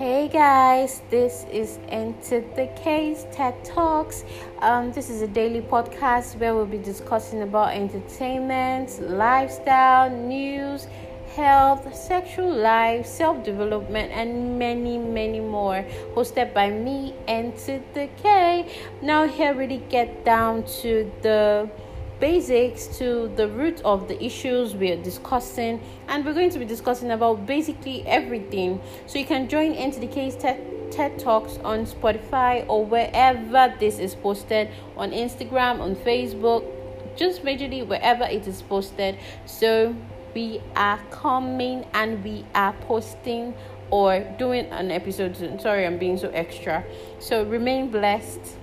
Hey guys, this is Enter the Case TED Talks. Um, this is a daily podcast where we'll be discussing about entertainment, lifestyle, news, health, sexual life, self development, and many, many more. Hosted by me, Enter the K. Now, here really get down to the basics to the root of the issues we are discussing and we're going to be discussing about basically everything. So you can join into the case TED, Talks on Spotify or wherever this is posted on Instagram on Facebook just majorly wherever it is posted. So we are coming and we are posting or doing an episode. Sorry I'm being so extra. So remain blessed